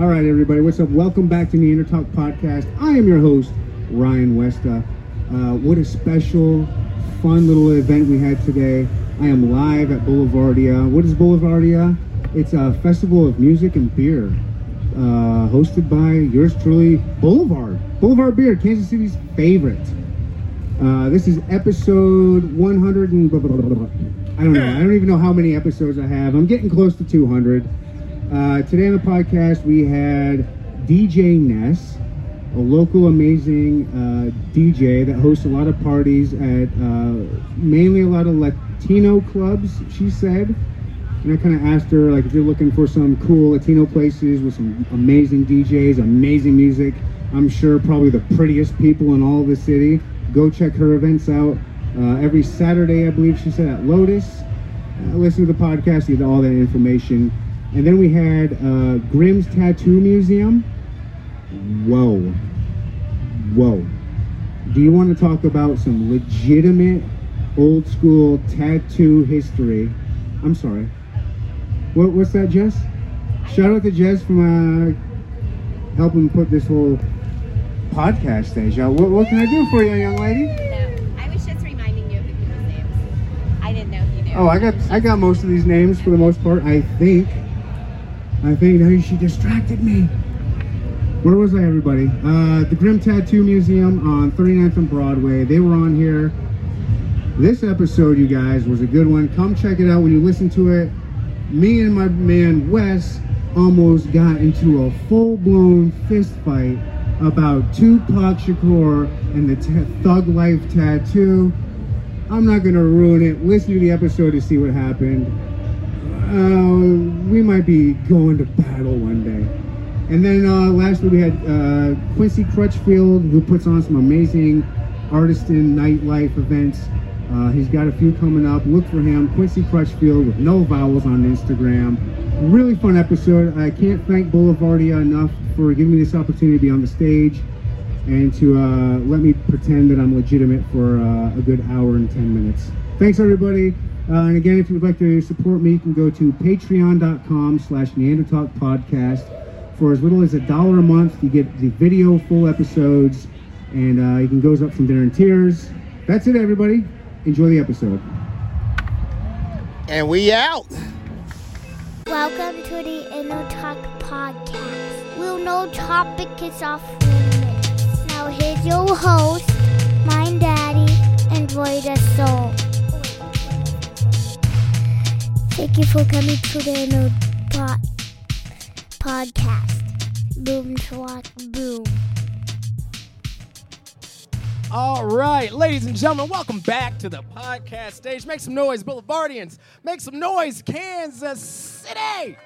All right, everybody, what's up? Welcome back to Neander Talk Podcast. I am your host, Ryan Westa. Uh, what a special, fun little event we had today. I am live at Boulevardia. What is Boulevardia? It's a festival of music and beer, uh, hosted by yours truly, Boulevard. Boulevard Beer, Kansas City's favorite. Uh, this is episode 100 and blah, blah, blah. I don't know. I don't even know how many episodes I have. I'm getting close to 200. Uh, today on the podcast, we had DJ Ness, a local amazing uh, DJ that hosts a lot of parties at uh, mainly a lot of Latino clubs, she said. And I kind of asked her, like, if you're looking for some cool Latino places with some amazing DJs, amazing music, I'm sure probably the prettiest people in all of the city, go check her events out. Uh, every Saturday, I believe she said at Lotus. Uh, listen to the podcast, you get all that information. And then we had uh, Grimm's Tattoo Museum. Whoa. Whoa. Do you want to talk about some legitimate old school tattoo history? I'm sorry. What, what's that, Jess? Shout out to Jess for uh, helping put this whole podcast stage out. What, what can I do for you, young lady? No, I was just reminding you of the people's names. I didn't know you knew. Oh, I got I got most of these names for the most part. I think. I think now she distracted me. Where was I, everybody? Uh, the Grimm Tattoo Museum on 39th and Broadway. They were on here. This episode, you guys, was a good one. Come check it out when you listen to it. Me and my man Wes almost got into a full-blown fist fight about Tupac Shakur and the Thug Life tattoo. I'm not gonna ruin it. Listen to the episode to see what happened. Uh, we might be going to battle one day. And then uh, lastly, we had uh, Quincy Crutchfield, who puts on some amazing artisan nightlife events. Uh, he's got a few coming up. Look for him, Quincy Crutchfield, with no vowels on Instagram. Really fun episode. I can't thank Boulevardia enough for giving me this opportunity to be on the stage and to uh, let me pretend that I'm legitimate for uh, a good hour and 10 minutes. Thanks, everybody. Uh, and again, if you would like to support me, you can go to patreon.com slash Neandertalk podcast. For as little as a dollar a month, you get the video full episodes, and uh, you can goes up from dinner and tears. That's it, everybody. Enjoy the episode. And we out. Welcome to the Neander Talk Podcast. We'll no topic is off limits. Now here's your host, my daddy, and Roy the Soul. Thank you for coming to the Inner Pod Podcast. Boom, swat, boom. All right, ladies and gentlemen, welcome back to the podcast stage. Make some noise, Boulevardians. Make some noise, Kansas City.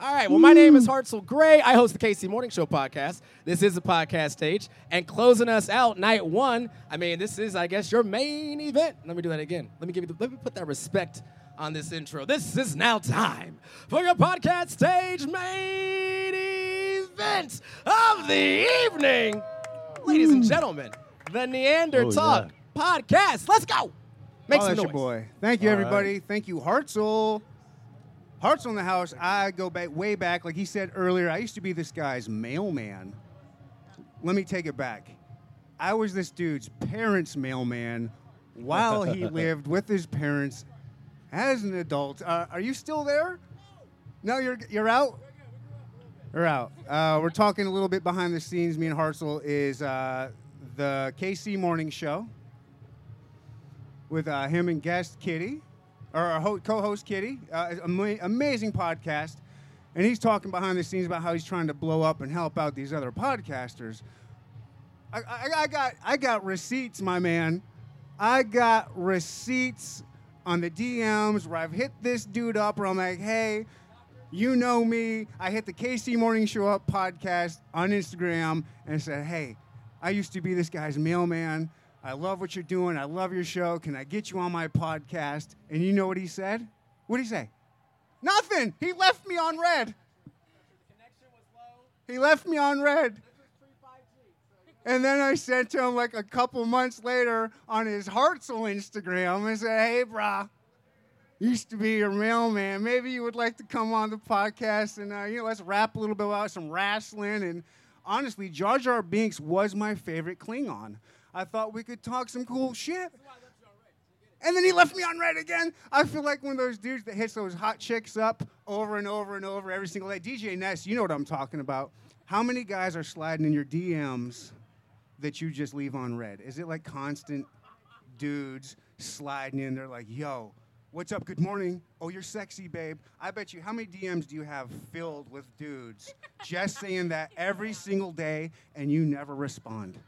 All right, well, my name is Hartzell Gray. I host the KC Morning Show podcast. This is the podcast stage. And closing us out, night one, I mean, this is, I guess, your main event. Let me do that again. Let me give you the, let me put that respect on this intro. This is now time for your podcast stage main event of the evening. Ladies and hmm. gentlemen, the Neander Oh, Talk podcast. Let's go. Make oh, some that's noise. your boy. Thank you, All everybody. Thank you, Hartzell. Hartzell in the house. I go back way back. Like he said earlier, I used to be this guy's mailman. Let me take it back. I was this dude's parents' mailman while he lived with his parents as an adult. Uh, are you still there? No, you're you're out. You're out. Uh, we're talking a little bit behind the scenes. Me and Hartzell is uh, the KC Morning Show with uh, him and guest Kitty, or our ho- co-host Kitty. Uh, ama- amazing podcast, and he's talking behind the scenes about how he's trying to blow up and help out these other podcasters. I, I, I got I got receipts, my man. I got receipts on the DMs where I've hit this dude up, where I'm like, hey. You know me. I hit the KC Morning Show Up podcast on Instagram and said, Hey, I used to be this guy's mailman. I love what you're doing. I love your show. Can I get you on my podcast? And you know what he said? What did he say? Nothing. He left me on red. He left me on red. And then I sent to him like a couple months later on his Hartzell Instagram and said, Hey, brah, used to be your mailman. Maybe you would like to come on the podcast and uh, you know let's rap a little bit about some wrestling. And honestly, Jar Jar Binks was my favorite Klingon. I thought we could talk some cool shit. And then he left me on red again. I feel like one of those dudes that hits those hot chicks up over and over and over every single day. DJ Ness, you know what I'm talking about. How many guys are sliding in your DMs that you just leave on red? Is it like constant dudes sliding in? They're like, yo, what's up? Good morning. Oh, you're sexy, babe. I bet you, how many DMs do you have filled with dudes just saying that every single day and you never respond?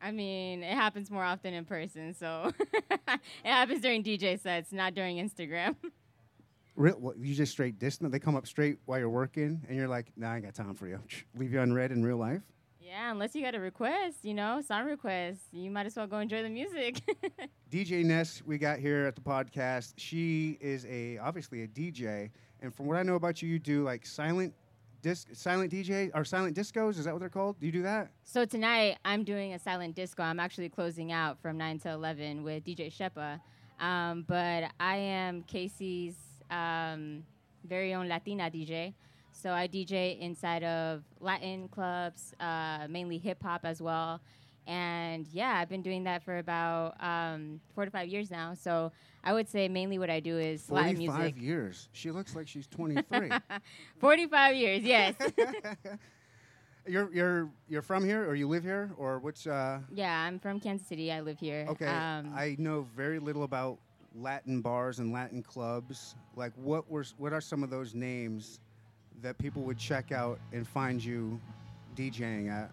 I mean, it happens more often in person, so it happens during DJ sets, not during Instagram. Real, what, you just straight distant? They come up straight while you're working, and you're like, "Nah, I ain't got time for you." Leave you unread in real life. Yeah, unless you got a request, you know, song request, you might as well go enjoy the music. DJ Ness, we got here at the podcast. She is a obviously a DJ, and from what I know about you, you do like silent disc, silent DJ or silent discos. Is that what they're called? Do you do that? so tonight I'm doing a silent disco. I'm actually closing out from 9 to 11 with DJ Shepa. Um, but I am KC's um, very own Latina DJ. So I DJ inside of Latin clubs, uh, mainly hip hop as well. And yeah, I've been doing that for about um, four to five years now. So I would say mainly what I do is Latin music. Forty-five years. She looks like she's 23. 45 years, yes. you're you're you're from here, or you live here, or which? Uh, yeah, I'm from Kansas City. I live here. Okay, Um, I know very little about Latin bars and Latin clubs. Like, what were what are some of those names that people would check out and find you DJing at?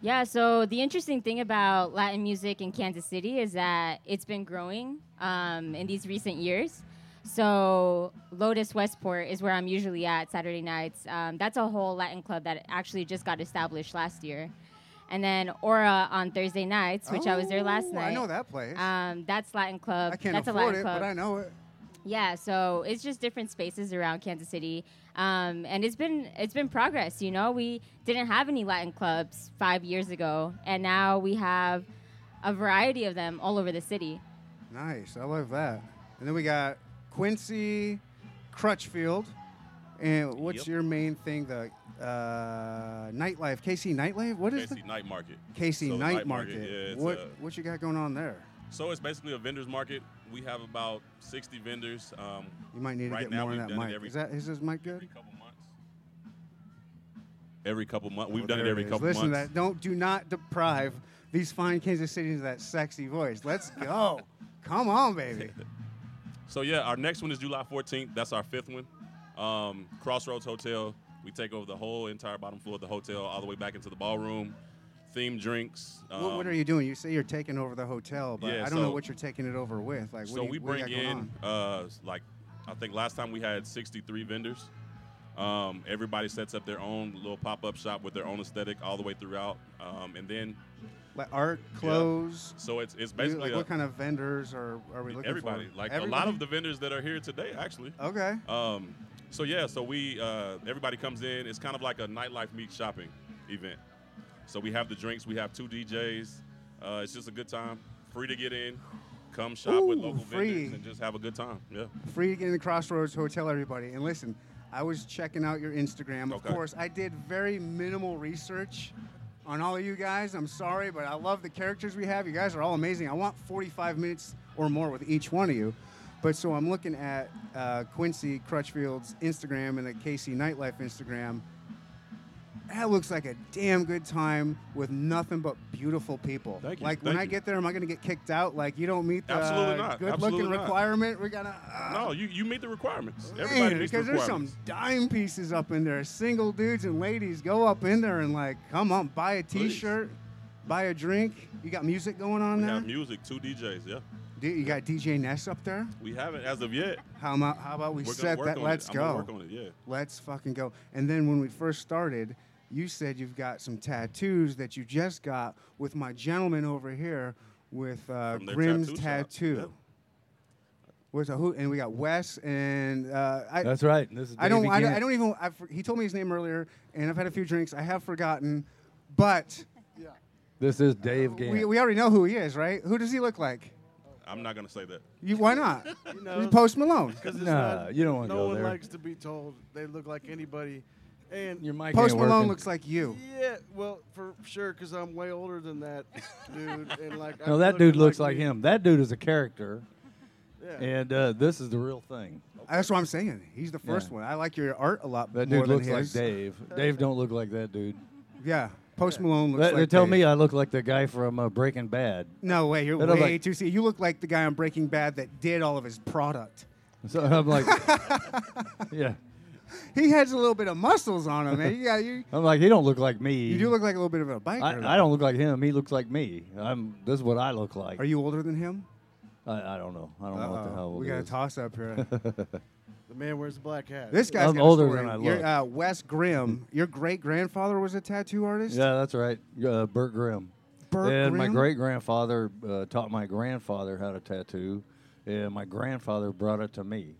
Yeah, so the interesting thing about Latin music in Kansas City is that it's been growing um, in these recent years. So Lotus Westport is where I'm usually at Saturday nights. Um, that's a whole Latin club that actually just got established last year. And then Aura on Thursday nights, which I was there last Oh, night. I know that place. Um, that's Latin club. I can't that's a afford Latin it, club. but I know it. Yeah, so it's just different spaces around Kansas City, um, and it's been it's been progress. You know, we didn't have any Latin clubs five years ago, and now we have a variety of them all over the city. Nice, I love that. And then we got Quincy Crutchfield. And what's Yep. your main thing? The uh, nightlife, KC Nightlife. What is KC the Night Market. KC So the Night, Market? yeah, what uh, what you got going on there? So it's basically a vendors market. We have about 60 vendors. Um, You might need to get now more on that mic. every- is that is this mic every good? couple months. Every couple months. We've Oh, done it every is. couple Listen, months. that don't do not deprive these fine Kansas Cityans of that sexy voice. Let's go. Come on, baby. So yeah, our next one is July 14th. That's our fifth one. Um, Crossroads Hotel. We take over the whole entire bottom floor of the hotel, all the way back into the ballroom. Themed drinks. what, what um, are you doing? You say you're taking over the hotel, but Yeah, I don't know what you're taking it over with. Like, what so do you, we what bring in uh, like I think last time we had 63 vendors. Um, everybody sets up their own little pop-up shop with their own aesthetic all the way throughout, um, and then like art, clothes. so it's it's basically like a- what kind of vendors are, are we looking everybody, for? like a lot of the vendors that are here today, actually. Okay. Um, so yeah, so we uh, everybody comes in. It's kind of like a nightlife meet shopping event. So we have the drinks, we have two DJs. Uh, it's just a good time, free to get in. Come shop with local free. vendors and just have a good time. Yeah. Free to get in the Crossroads Hotel, everybody. And listen, I was checking out your Instagram. Of Okay. course, I did very minimal research on all of you guys. I'm sorry, but I love the characters we have. You guys are all amazing. I want 45 minutes or more with each one of you. But so I'm looking at uh, Quincy Crutchfield's Instagram and the KC Nightlife Instagram. That looks like a damn good time with nothing but beautiful people. Thank you, Like when thank I get there, am I going to get kicked out? Like you don't meet the Absolutely not, good absolutely looking not. requirement. We're gonna. uh, No, you, you meet the requirements. Man, Everybody meets the because there's some dime pieces up in there. Single dudes and ladies go up in there and like, come on, buy a Please. T-shirt, buy a drink. You got music going on We there. have music, two DJs. Yeah, you got DJ Ness up there. we haven't as of yet. How about how about we We're set that? Let's go. it. Yeah. Let's fucking go. And then when we first started, you said you've got some tattoos that you just got with my gentleman over here with uh, Grimm's tattoo shop. tattoo. Yeah. Where's a who? And we got Wes and uh, I, That's right. This is I don't, I don't. I don't even. I, for- he told me his name earlier, and I've had a few drinks. I have forgotten, but yeah. This is Dave Gant. we, we already know who he is, right? Who does he look like? I'm not gonna say that. You why not? You know, Post Malone. Because Nah, not, you don't wanna No go one likes to be told they look like anybody. And Your mic Post ain't Malone working. looks like you. yeah, well, for sure, because I'm way older than that dude. And like, No, I'm that dude looking looks like me. him. That dude is a character, Yeah. and uh, this is the real thing. That's what I'm saying. He's the first Yeah. one. I like your art a lot That more dude than looks like his. Dave. Dave don't look like that dude. Yeah. Post Malone looks They, like tell Dave. me I look like the guy from uh, Breaking Bad. No way, you're They don't way like- too see. You look like the guy on Breaking Bad that did all of his product. So I'm like, yeah. He has a little bit of muscles on him, man. Yeah, you I'm like, he don't look like me. you do look like a little bit of a biker. though. I, I don't look like him. He looks like me. I'm. This is what I look like. Are you older than him? I, I don't know. I don't know what the hell. we it got a is. toss up here. The man wears a black hat. this guy's I'm got a older story. than I Your, look. uh, Wes Grimm. Your great grandfather was a tattoo artist. Yeah, that's right. Uh, Burt Grimm. Burt and my great grandfather uh, taught my grandfather how to tattoo, and my grandfather brought it to me.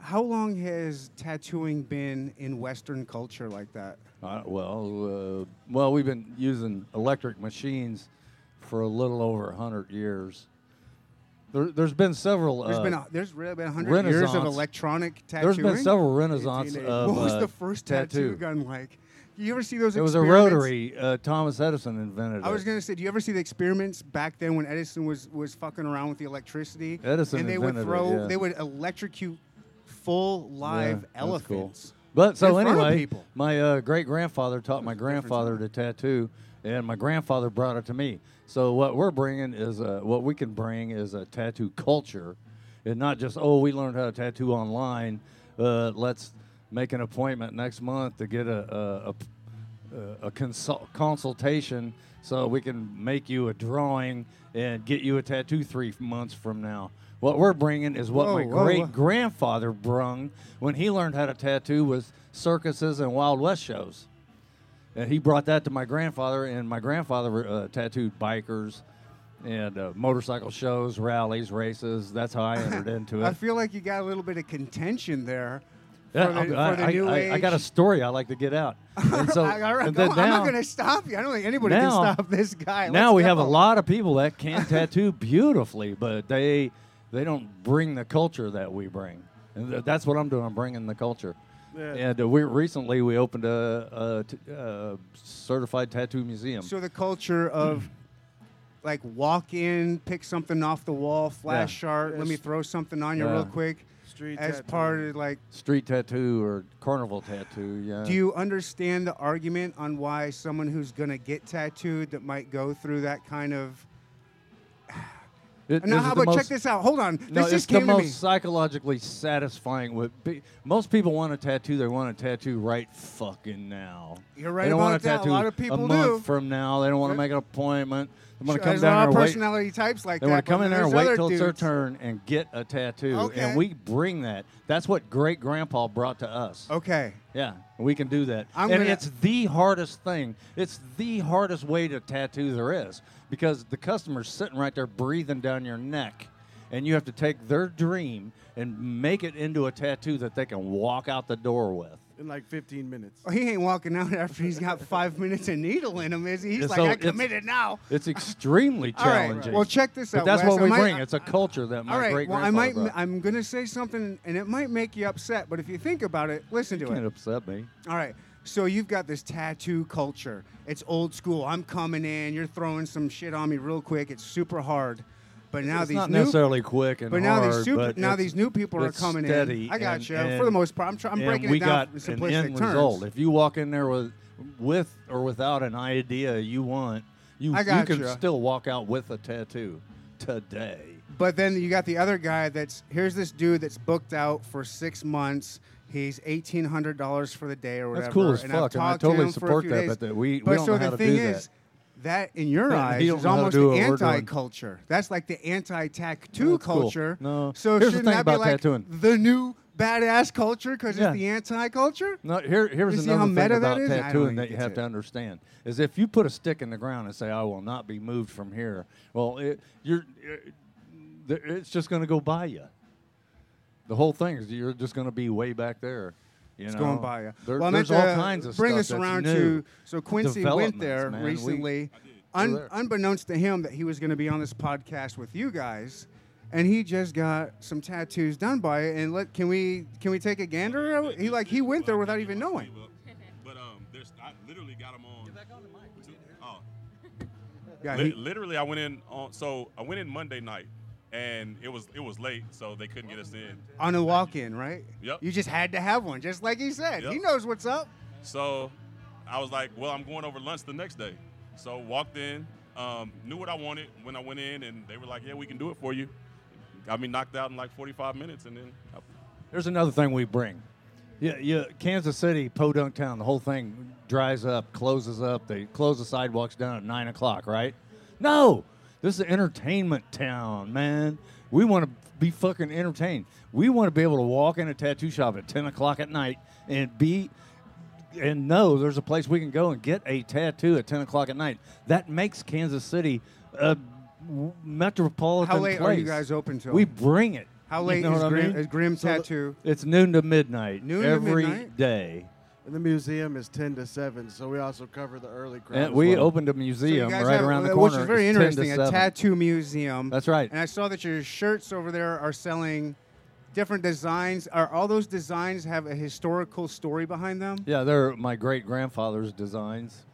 How long has tattooing been in Western culture like that? Uh, well, uh, well, we've been using electric machines for a little over hundred years. There, there's been several. There's uh, been a, there's really been hundred years of electronic tattooing. There's been several renaissance 1880. of what was uh, the first tattoo, tattoo. gun like? You ever see those? It was a rotary. Uh, Thomas Edison invented it. I was it. gonna say, do you ever see the experiments back then when Edison was was fucking around with the electricity? Edison and they would invented it, throw, yeah. they would electrocute full live Yeah, that's cool. elephants. But so in front of anyway, my uh, great grandfather taught my grandfather to tattoo, and my grandfather brought it to me. So what we're bringing is uh, what we can bring is a tattoo culture, and not just oh we learned how to tattoo online. Uh, let's make an appointment next month to get a a, a, a consult, consultation so we can make you a drawing and get you a tattoo three months from now. What we're bringing is what Whoa, my great grandfather brung when he learned how to tattoo was circuses and Wild West shows. And he brought that to my grandfather, and my grandfather uh, tattooed bikers and uh, motorcycle shows, rallies, races. That's how I entered into it. I feel like you got a little bit of contention there. yeah, for the, I, for the I- new I- age. I got a story I like to get out. And so, I, all right, and go then on. I'm not going to stop you. I don't think anybody now- can stop this guy. now Let's we have a lot of people that can tattoo beautifully, but they they don't bring the culture that we bring, and th- that's what I'm doing. I'm bringing the culture. Yeah. And uh, we recently we opened a, a t- uh, certified tattoo museum. So the culture of like walk in, pick something off the wall, flash Yeah. chart. Let me throw something on you Yeah. real quick. Street As tattoo. part of like, Street tattoo or carnival tattoo. Yeah. do you understand the argument on why someone who's gonna get tattooed that might go through that kind of? It- how the about check this out? Hold on, No, this it's just the came to most me. psychologically satisfying. Pe- most people want a tattoo, they want a tattoo right fucking now. You're right They don't about want a that. A tattoo lot of people a month do. from now. They don't want to make an appointment. They want to come There's a down lot there of wait. personality types like They that. want to come but in there and there's wait other till it's their dudes. turn and get a tattoo. Okay. And we bring that. That's what great grandpa brought to us. Okay. Yeah, we can do that. I'm and gonna- it's the hardest thing. It's the hardest way to tattoo there is because the customer's sitting right there breathing down your neck. And you have to take their dream and make it into a tattoo that they can walk out the door with. In like 15 minutes. Well, he ain't walking out after he's got five minutes of needle in him, is he? He's Yeah, like, I it's- committed now. It's extremely All right. challenging. Well, check this but out. that's Wes. what I we might- bring. It's a culture that my All right. great Well, I might. grandfather I'm gonna say something, and it might make you upset. But if you think about it, listen to can't it. upset me. All right. So you've got this tattoo culture. It's old school. I'm coming in. You're throwing some shit on me real quick. It's super hard. But now it's these not new, necessarily quick and but now hard, these super, but now these new people are coming steady in. I got and- you. and- For the most part, I'm, try, I'm breaking we it down got in an end terms. result. If you walk in there with, with or without an idea you want, you I you can gotcha. still walk out with a tattoo today. But then you got the other guy that's here's this dude that's booked out for six months. He's eighteen hundred dollars for the day or whatever. That's cool as and I've fuck, and I talked to totally him for a support few that, days. but that we- we but don't so know the how to thing do is, that in your eyes is know how to almost the what we're doing. anti-culture. That's like the anti-tattoo That's oh, cool. culture. No. So Here's shouldn't thing that be like tattooing. the new badass culture because Yeah. it's the anti-culture? No, here, here's You see how another meta thing that about is? Tattooing that you have it. to understand is if you put a stick in the ground and say, "I will not be moved from here," well, it, you're, it, it's just going to go by you. The whole thing is you're just going to be way back there. You It's know? going by you. There- well, I there's meant all to kinds of bring stuff us that's around new. to so Quincy went there man. We- recently. un- there. unbeknownst to him that he was going to be on this podcast with you guys, and he just got some tattoos done by it. And let can we can we take a gander? He like he went there without even knowing. But um, there's I literally got them on. Oh, Yeah, he, literally, I went in on. So I went in Monday night, and it was it was late, so they couldn't get us in. on a walk-in, right? Yep. You just had to have one, just like he said. He knows what's up. So I was like, well, I'm going over lunch the next day. So walked in, um, knew what I wanted when I went in, and they were like, yeah, we can do it for you. Got me knocked out in like 45 minutes, and then I, There's another thing we bring. Yeah, yeah. Kansas City, Podunk Town, the whole thing dries up, closes up. They close the sidewalks down at nine o'clock, right? No, this is an entertainment town, man. We want to be fucking entertained. We want to be able to walk in a tattoo shop at ten o'clock at night and be and know there's a place we can go and get a tattoo at ten o'clock at night. That makes Kansas City a metropolitan How late are you guys open till? We bring it. How You late know is, what I Grimm, mean? is Grimm So Tattoo? It's noon to midnight Noon to midnight? day. And the museum is 10 to 7, so we also cover the early crowd. And we well. opened a museum guys right have- around the uh, corner. Which is very It's interesting. A tattoo museum. That's right. And I saw that your shirts over there are selling different designs. Are all those designs have a historical story behind them? Yeah, they're my great grandfather's designs.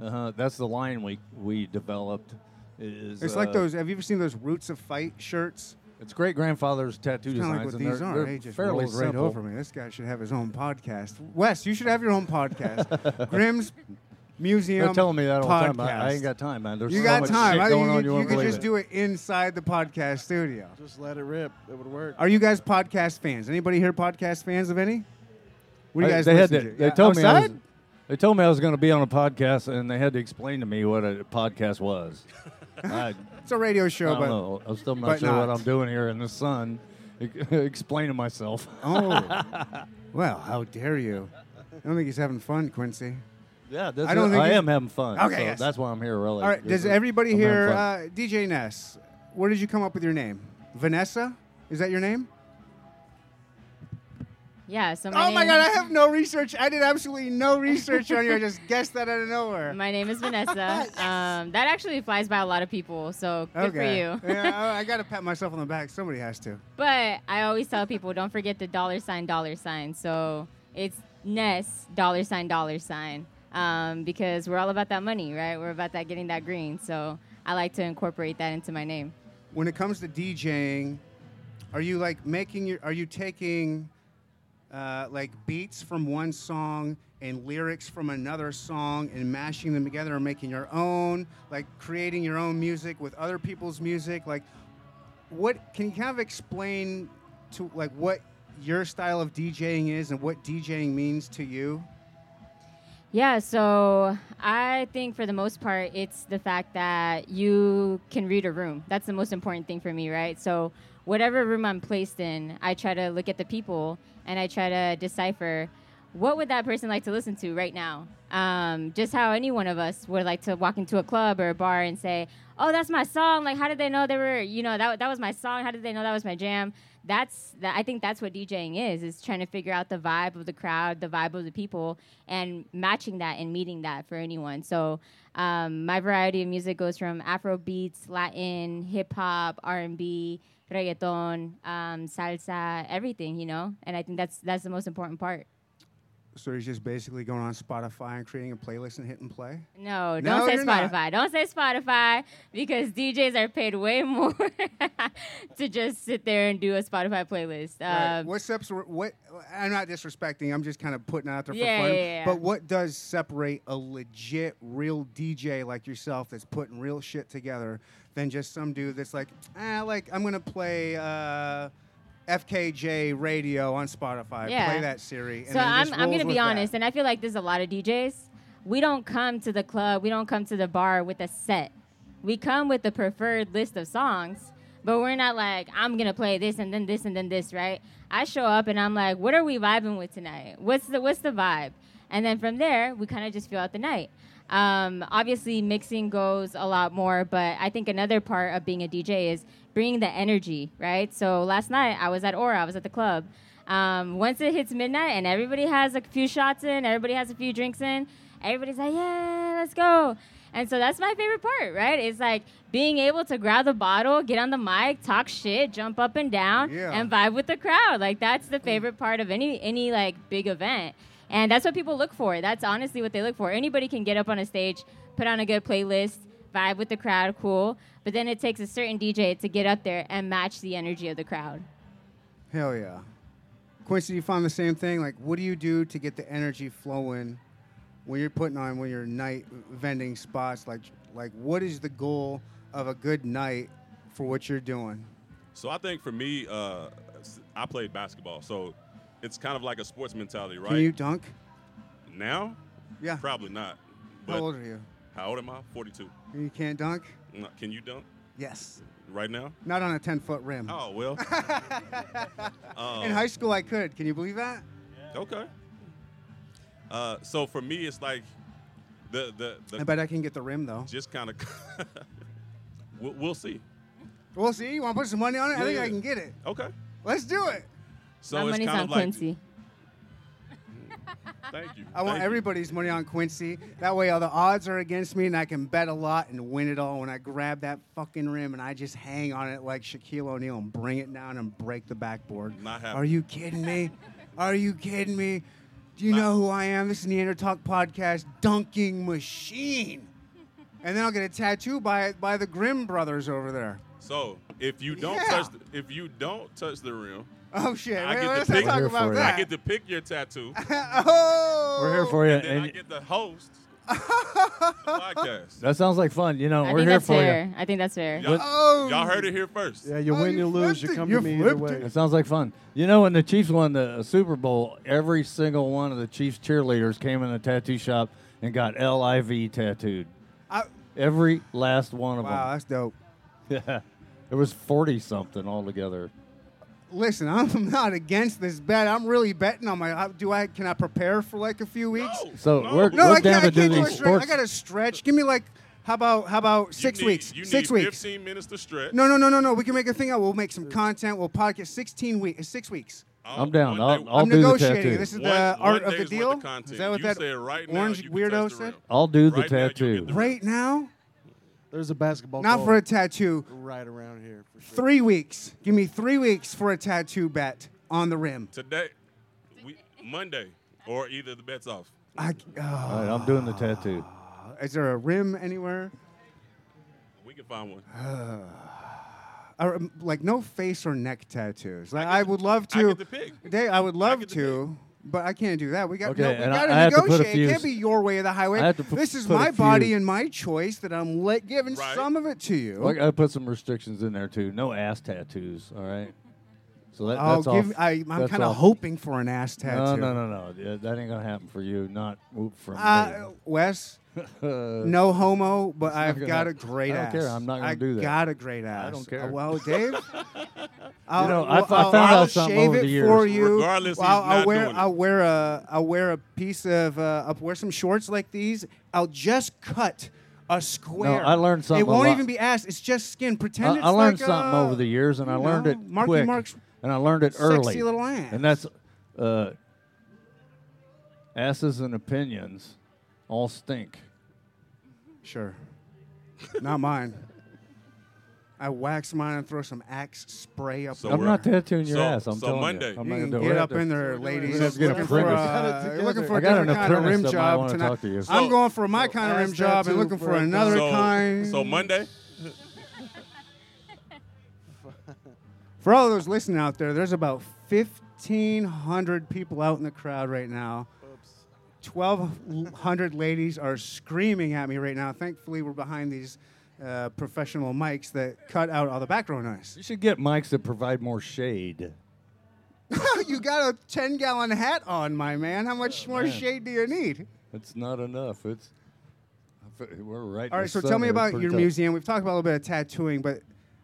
Uh-huh. That's the line we we developed. Is It's uh, like those. Have you ever seen those Roots of Fight shirts? It's great grandfather's tattoo Kind of designs, like what and these they're, are. they're They just fairly rolled right simple. over me. This guy should have his own podcast. Wes, you should have your own podcast. Grimm's Museum. They're telling me that all the time. I, I ain't got time, man. There's You so got much time. shit I, you on. could- You, you could just it. do it inside the podcast studio. Just let it rip. It would work. Are you guys podcast fans? Anybody here podcast fans of any? What do you I- guys they had to, to? They Yeah, told me I was. They told me I was going to be on a podcast, and they had to explain to me what a podcast was. I, It's a radio I show, don't but know. I'm still not but sure what. I'm doing here in the sun, explaining myself. oh, well, how dare you? I don't think he's having fun, Quincy. Yeah, I don't think I am having fun. Okay, so yes. that's why I'm here. Really. All right, does I'm everybody having here, fun. uh, DJ Ness? Where did you come up with your name? Vanessa? Is that your name? Yeah. So my oh my God, I have no research. I did absolutely no research on you. I just guessed that out of nowhere. My name is Vanessa. um, that actually flies by a lot of people, so good for you. yeah, I, I got to pat myself on the back. Somebody has to. But I always tell people, don't forget the dollar sign, dollar sign. So it's Ness, dollar sign, dollar sign. Um, because we're all about that money, right? We're about that getting that green. So I like to incorporate that into my name. When it comes to DJing, are you like making your? Are you taking uh, like beats from one song and lyrics from another song and mashing them together and making your own? Like creating your own music with other people's music? Like, what can you kind of explain to like what your style of DJing is and what DJing means to you? Yeah, so I think for the most part, it's the fact that you can read a room. That's the most important thing for me, right? So, whatever room I'm placed in, I try to look at the people and I try to decipher what would that person like to listen to right now. Um, just how any one of us would like to walk into a club or a bar and say, "Oh, that's my song." Like, how did they know they were? You know, that that was my song. How did they know that was my jam? That's that. I think that's what DJing is: is trying to figure out the vibe of the crowd, the vibe of the people, and matching that and meeting that for anyone. So, um, my variety of music goes from Afro beats, Latin, hip hop, R and B, reggaeton, um, salsa, everything. You know, and I think that's that's the most important part. So he's just basically going on Spotify and creating a playlist and hitting play. No, No, don't say you're not. Spotify. Don't say Spotify because DJs are paid way more to just sit there and do a Spotify playlist. Right. Um, what steps? What? I'm not disrespecting. I'm just kind of putting it out there Yeah, fun. yeah, yeah. But what does separate a legit, real DJ like yourself that's putting real shit together than just some dude that's like, ah, like I'm gonna play uh, FKJ radio on Spotify. Yeah. Play that Siri. And so I'm, I'm gonna with be that. honest, and I feel like there's a lot of DJs. We don't come to the club, we don't come to the bar with a set. We come with the preferred list of songs, but we're not like I'm gonna play this and then this and then this, right? I show up and I'm like, what are we vibing with tonight? What's the what's the vibe? And then from there, we kind of just feel out the night. Um, obviously, mixing goes a lot more, but I think another part of being a DJ is bringing the energy, right? So last night I was at Aura, I was at the club. Um, once it hits midnight and everybody has a few shots in, everybody has a few drinks in, everybody's like, yeah, let's go. And so that's my favorite part, right? It's like being able to grab the bottle, get on the mic, talk shit, jump up and down, Yeah. and vibe with the crowd. Like that's the favorite part of any any like big event. And that's what people look for. That's honestly what they look for. Anybody can get up on a stage, put on a good playlist, vibe with the crowd, cool. But then it takes a certain DJ to get up there and match the energy of the crowd. Hell yeah. Quincy, you found the same thing? Like, what do you do to get the energy flowing when you're putting on when you're night vending spots? Like, like what is the goal of a good night for what you're doing? So I think for me, uh, s- I played basketball, so it's kind of like a sports mentality, right? Can you dunk? now? Yeah. Probably not. But How old are you? How old am I? 42. You can't dunk? No, Can you dunk Yes. right now? Not on a 10 foot rim. Oh well. um, In high school, I could. Can you believe that? Okay. Uh, so for me, it's like the the, the I bet I can get the rim though. just kind of. we'll, we'll see. We'll see. You want to put some money on it? I think yeah. I can get it. Okay. Let's do it. So My it's money's kind on of like. Quincy. Thank you. I want Thank you. everybody's money on Quincy. That way, all the odds are against me, and I can bet a lot and win it all. When I grab that fucking rim and I just hang on it like Shaquille O'Neal and bring it down and break the backboard. Not happening. Are you kidding me? Are you kidding me? Do you know who I am? This is the Neander Talk Podcast, dunking machine. And then I'll get a tattoo by by the Grimm brothers over there. So if you don't Yeah. touch, the, if you don't touch the rim, Oh shit! I Wait, get to let's not pick- talk We're here about for you. that. I get to pick your tattoo, oh, We're here for you. and then I and get to host the podcast. that sounds like fun. You know, I we're think here that's for fair. you. I think that's fair. Y'all, Oh. y'all heard it here first. Yeah, oh, you Oh, win, you you lose, flipped you it. come You to me either flipped way. it. It sounds like fun. You know, when the Chiefs won the uh, Super Bowl, every single one of the Chiefs cheerleaders came in the tattoo shop and got LIV tattooed. I- Every last one of them. wow, that's dope. them. Yeah. It was 40 something altogether. Listen, I'm not against this bet. I'm really betting on my. Uh, do I? Can I prepare for like a few weeks? No, So no. we're- No, we're I down can't. I to do can't do a these stretch. I got to stretch. Give me like, how about how about You six need- weeks? You Six need weeks. 15 minutes to stretch. No, no, no, no, no. We can make a thing out. We'll make some content. We'll podcast. Sixteen weeks. Uh, six weeks. I'll- I'm down. one I'll, I'll, I'm do the negotiating. tattoo. This is one- the art of the deal. content. Is that what you that right orange you weirdo said? I'll do the Right tattoo. get the- Right now, There's a basketball not goal for a tattoo. right around here. For sure. Three weeks. Give me three weeks for a tattoo bet on the rim. Today, we, Monday, or either the bet's off. I, oh, All right, I'm doing the tattoo. Uh, is there a rim anywhere? We can find one. Or, um, like no face or neck tattoos. Like get I, would love to. I to. get to pick. Dave, I would love get to to, but I can't do that. We got Okay, no, we and got to I have to put a negotiate. it can't be your way of the highway. I have to pu- this is put my body and my choice that I'm let, giving Right. some of it to you. I gotta put some restrictions in there too. No ass tattoos. All right. So that, I'll give, off, I, I'm kind of hoping for an ass tattoo. No, no, no, no. Yeah, That ain't gonna happen for you. Not whoop, from Uh, Wes, no homo, but I've gonna got a happen. great I don't ass. care. I'm not gonna I do that. I got a great ass. I don't care. Uh, well, Dave, I'll, know, I well, f- I I'll- found out I'll something shave over it the years. for you. Regardless, he's I'll, I'll wear. I'll wear a I'll wear a piece of uh, I'll wear some shorts like these. I'll just cut a square. No, I learned something It won't lot. even be ass. It's just skin. Pretend I, it's I learned like, something uh, over the years, and I you learned know, it Marky quick. Mark's and I learned it sexy early. little ass. And that's uh, asses and opinions all stink. Sure. Not mine. I wax mine and throw some Axe spray up. So I'm not tattooing your so- ass. I'm so telling Monday. you. I'm You not can gonna do it. get up in there, ladies. we're get looking for, uh, you're looking for I a got an different kind of rim job wanna tonight. talk to you. So- I'm going for my so kind of rim job and looking for for another so, kind. so Monday, For all those listening out there, there's about 1,500 people out in the crowd right now. 1,200 ladies are screaming at me right now. Thankfully, we're behind these uh, professional mics that cut out all the background noise. You should get mics that provide more shade. you got a 10 gallon hat on, my man. How much more man. shade do you need? It's not enough. It's we're right. All right, so tell me about your tough. museum. We've talked about a little bit of tattooing, but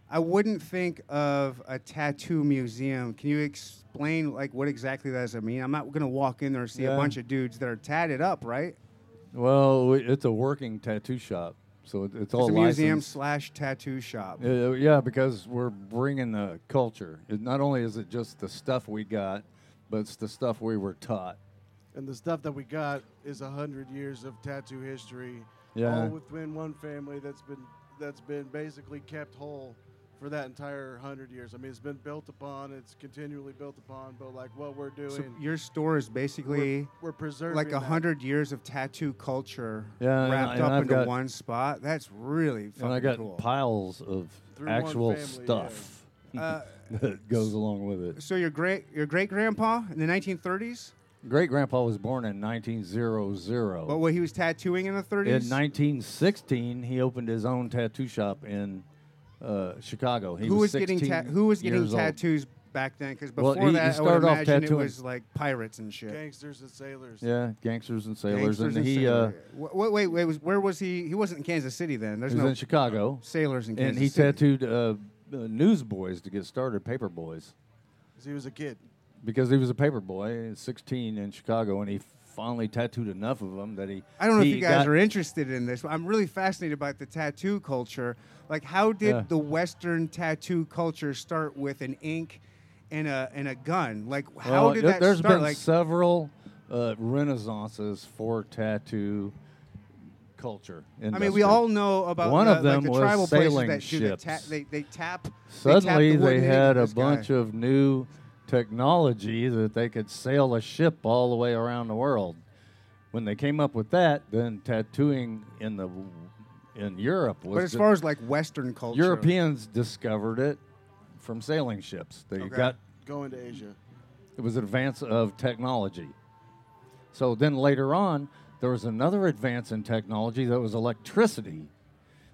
I wouldn't think of a tattoo museum. Can you explain like what exactly that does it mean? I'm not going to walk in there and see a bunch of dudes that are tatted up, right? Well, it's a working tattoo shop, so it- it's all It's a museum licensed. slash tattoo shop. Uh, yeah, because we're bringing the culture. It, not only is it just the stuff we got, but it's the stuff we were taught. And the stuff that we got is a hundred years of tattoo history, Yeah. all within one family that's been that's been basically kept whole for that entire hundred years. I mean, it's been built upon, it's continually built upon, but like what we're doing, So your store is basically we're, we're preserving like a hundred years of tattoo culture Yeah, wrapped and up I've into got- one spot. That's really fucking and I got cool. piles of Through actual family, stuff Uh, that goes along with it. so your great your great grandpa in the 1930s, Great grandpa was born in 1900. but what he was tattooing in the 30s. In 1916, he opened his own tattoo shop in uh, Chicago. He who was, was getting ta- who was getting years old. tattoos back then? Because Well, before he- he that, I would started off imagine it was like pirates and shit. gangsters and sailors. Yeah, gangsters and sailors, Gangsters and and he uh. Wait, wait, wait. Was, where was he? He wasn't in Kansas City then. There's he was no in Chicago, sailors in Kansas and he City. tattooed uh, uh, newsboys to get started, paper boys, 'Cause he was a kid. because he was a paper boy, 16 in Chicago, and he finally tattooed enough of them that he. I don't know if you guys are interested in this, but I'm really fascinated by the tattoo culture. Like, how did Yeah. the Western tattoo culture start with an ink and a and a gun? Like, how Well, did that There's start? There's been like, several uh, renaissances for tattoo culture. I mean, we all know about One the, of them like the was tribal places sailing that do the ships. ta- they they tap. they tap Suddenly, the they had a this guy. bunch of new technology that they could sail a ship all the way around the world. When they came up with that, then tattooing in the in Europe was But as the- far as like Western culture, Europeans discovered it from sailing ships. They Okay. got Going to Asia. it was an advance of technology. So then later on, there was another advance in technology that was electricity.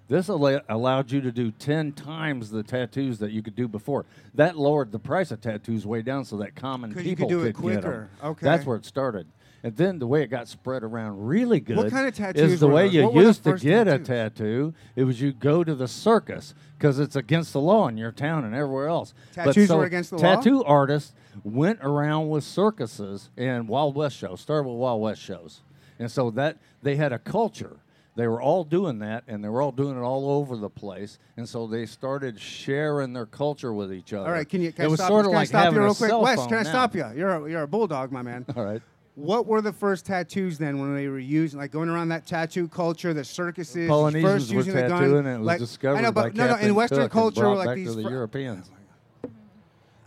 This al- allowed you to do 10 times the tattoos that you could do before. That lowered the price of tattoos way down so that common 'Cause you people could do it get 'em. quicker. Okay. That's where it started. And then the way it got spread around really good what kind of tattoos is the way those? you What used to get a tattoo. It was you go to the circus because it's against the law in your town and everywhere else. Tattoos so were against the law? tattoo artists went around with circuses and Wild West shows, started with Wild West shows. And so that they had a culture. They were all doing that and they were all doing it all over the place. And so they started sharing their culture with each other. All right, can you can it I was stop, sort you? of like stop you real quick? Wes, can I now. stop you? You're a, you're a bulldog, my man. All right. What were the first tattoos then when they were using, like going around that tattoo culture, the circuses, Polynesians first were using the gun? tattooing and it was like, discovered I know, by no, no, Captain in Western Cook culture, like back these. to the fr- Europeans.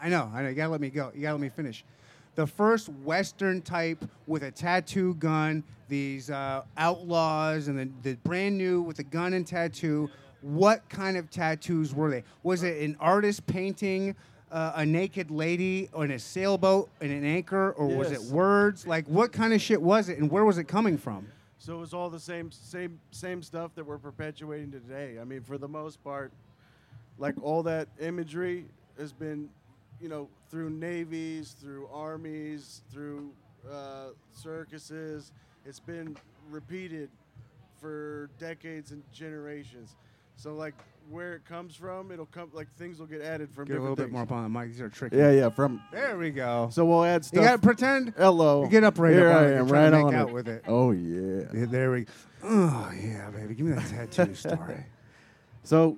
I know, I know. You gotta let me go. You gotta let me finish. The first Western type with a tattoo gun, these uh, outlaws, and the, the brand new with the gun and tattoo. What kind of tattoos were they? Was it an artist painting uh, a naked lady on a sailboat and an anchor, or was it words? Like, what kind of shit was it, and where was it coming from? So it was all the same, same, same stuff that we're perpetuating today. I mean, for the most part, like all that imagery has been, you know, through navies, through armies, through uh, circuses. It's been repeated for decades and generations. So like where it comes from, it'll come like things will get added from Get a little bit more up on the mic. These are tricky. Yeah, yeah, from There we go. so we'll add stuff. you gotta pretend. Hello. You get up right Here up I am, right on out it. with it. Oh yeah. Yeah, there we. Go. Oh yeah, baby. Give me that tattoo story. So,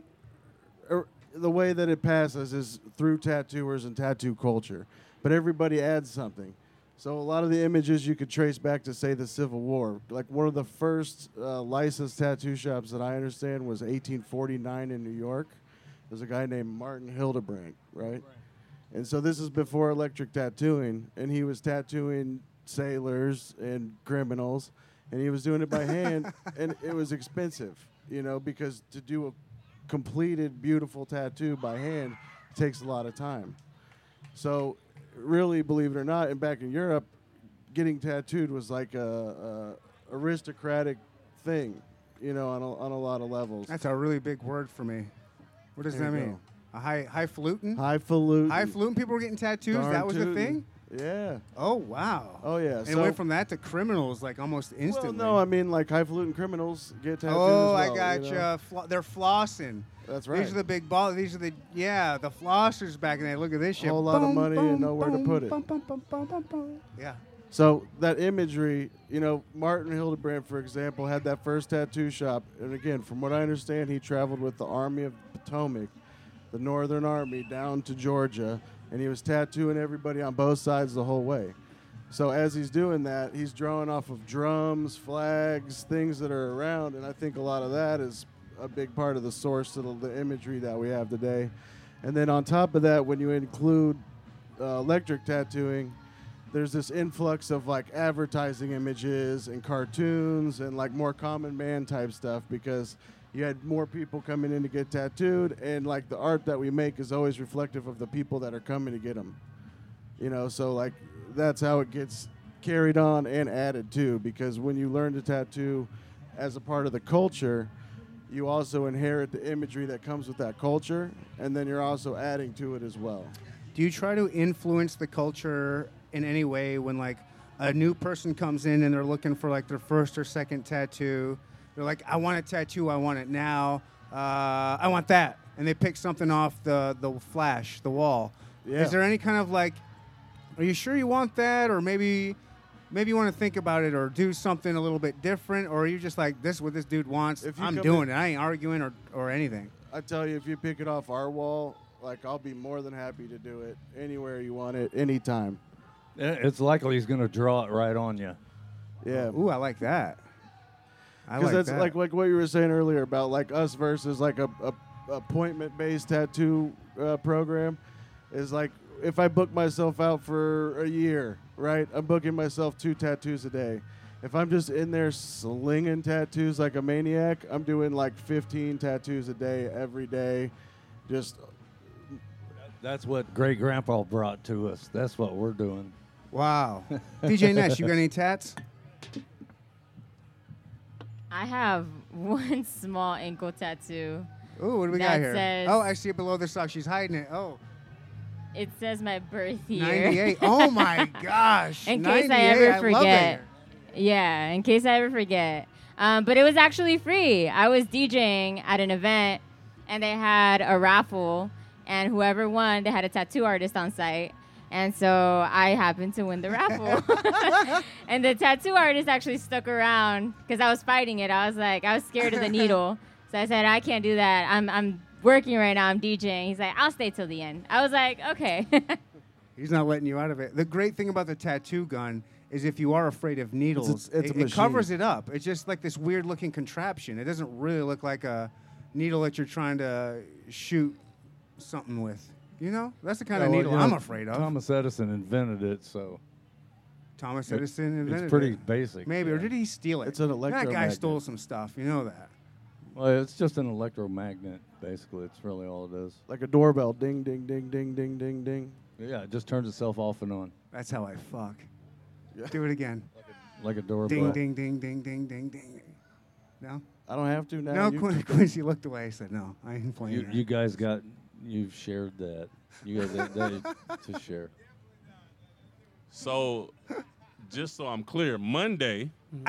the way that it passes is through tattooers and tattoo culture, but everybody adds something. So a lot of the images you could trace back to say the Civil War. Like one of the first uh, licensed tattoo shops that I understand was 1849 in New York. There's a guy named Martin Hildebrandt, right? And so this is before electric tattooing, and he was tattooing sailors and criminals, and he was doing it by hand, and it was expensive, you know, because to do a completed beautiful tattoo by hand takes a lot of time. So, really, believe it or not, and back in Europe, getting tattooed was like a, a aristocratic thing, you know, on a, on a lot of levels. That's a really big word for me. What does There that mean? go. A high highfalutin? Highfalutin. Highfalutin people were getting tattoos. Darn that was the tootin'. thing. Yeah. Oh wow. Oh yeah. And so, went from that to criminals like almost instantly. well, no, I mean like highfalutin criminals get tattoos. oh, as I got you know? Flo- they're flossing. That's right. These are the big ball. These are the yeah, the flossers back in there. Look at this shit. Whole lot of Boom, money and boom, nowhere to put it. boom, boom, boom, boom, boom, boom. Yeah. So that imagery, you know, Martin Hildebrandt, for example, had that first tattoo shop, and again, from what I understand, he traveled with the Army of the Potomac, the Northern Army, down to Georgia, and he was tattooing everybody on both sides the whole way. So as he's doing that, he's drawing off of drums, flags, things that are around, and I think a lot of that is a big part of the source of the, imagery that we have today. And then on top of that, when you include uh, electric tattooing, there's this influx of like advertising images and cartoons and like more common man type stuff because you had more people coming in to get tattooed and like the art that we make is always reflective of the people that are coming to get them you know so like that's how it gets carried on and added to because when you learn to tattoo as a part of the culture you also inherit the imagery that comes with that culture and then you're also adding to it as well Do you try to influence the culture in any way when like a new person comes in and they're looking for like their first or second tattoo? They're like, I want a tattoo, I want it now. Uh, I want that, and they pick something off the the flash, the wall. Yeah. Is there any kind of like, are you sure you want that, or maybe? Maybe you want to think about it or do something a little bit different, or are you just like, this is what this dude wants. If you I'm come doing in- it. I ain't arguing or, or anything. I tell you, if you pick it off our wall, like I'll be more than happy to do it anywhere you want it, anytime. It's likely he's going to draw it right on you. Yeah, Ooh, I like that. I because like that's that. like like what you were saying earlier about like us versus like a, a appointment based tattoo uh, program is like if I book myself out for a year, right? I'm booking myself two tattoos a day. If I'm just in there slinging tattoos like a maniac, I'm doing like 15 tattoos a day every day. Just That's what great grandpa brought to us. That's what we're doing. Wow. DJ Nash, you got any tats? I have one small ankle tattoo. Ooh, what do we got here? says- oh, I see it below the sock. She's hiding it. Oh, It says my birth year. 98. oh my gosh. in case I ever forget. year. Yeah, in case I ever forget. Um, but it was actually free. I was DJing at an event, and they had a raffle, and whoever won, they had a tattoo artist on site. And so I happened to win the raffle. and the tattoo artist actually stuck around because I was fighting it. I was like, I was scared of the needle. So I said, I can't do that. I'm, I'm working right now. I'm DJing. He's like, I'll stay till the end. I was like, okay. He's not letting you out of it. The great thing about the tattoo gun is if you are afraid of needles, it's a it, it covers it up. It's just like this weird looking contraption. It doesn't really look like a needle that you're trying to shoot something with. You know? That's the kind of Yeah, well, needle you know, I'm afraid of. Thomas Edison invented it, so Thomas it- Edison invented it. it's pretty it. basic. Maybe, or did he steal it? It's an That guy stole some stuff. You know that. Well, it's just an electromagnet, basically. It's really all it is. like a doorbell, ding, ding, ding, ding, ding, ding, ding. Yeah, it just turns itself off and on, That's how I fuck. Yeah. Do it again. like a doorbell. Ding, ding, ding, ding, ding, ding, ding. Ding. No? I don't have to now. No, Quincy looked away. He said, no, I ain't playing You, that. you guys got, you've shared that. You got that, that to share. So, just so I'm clear, Monday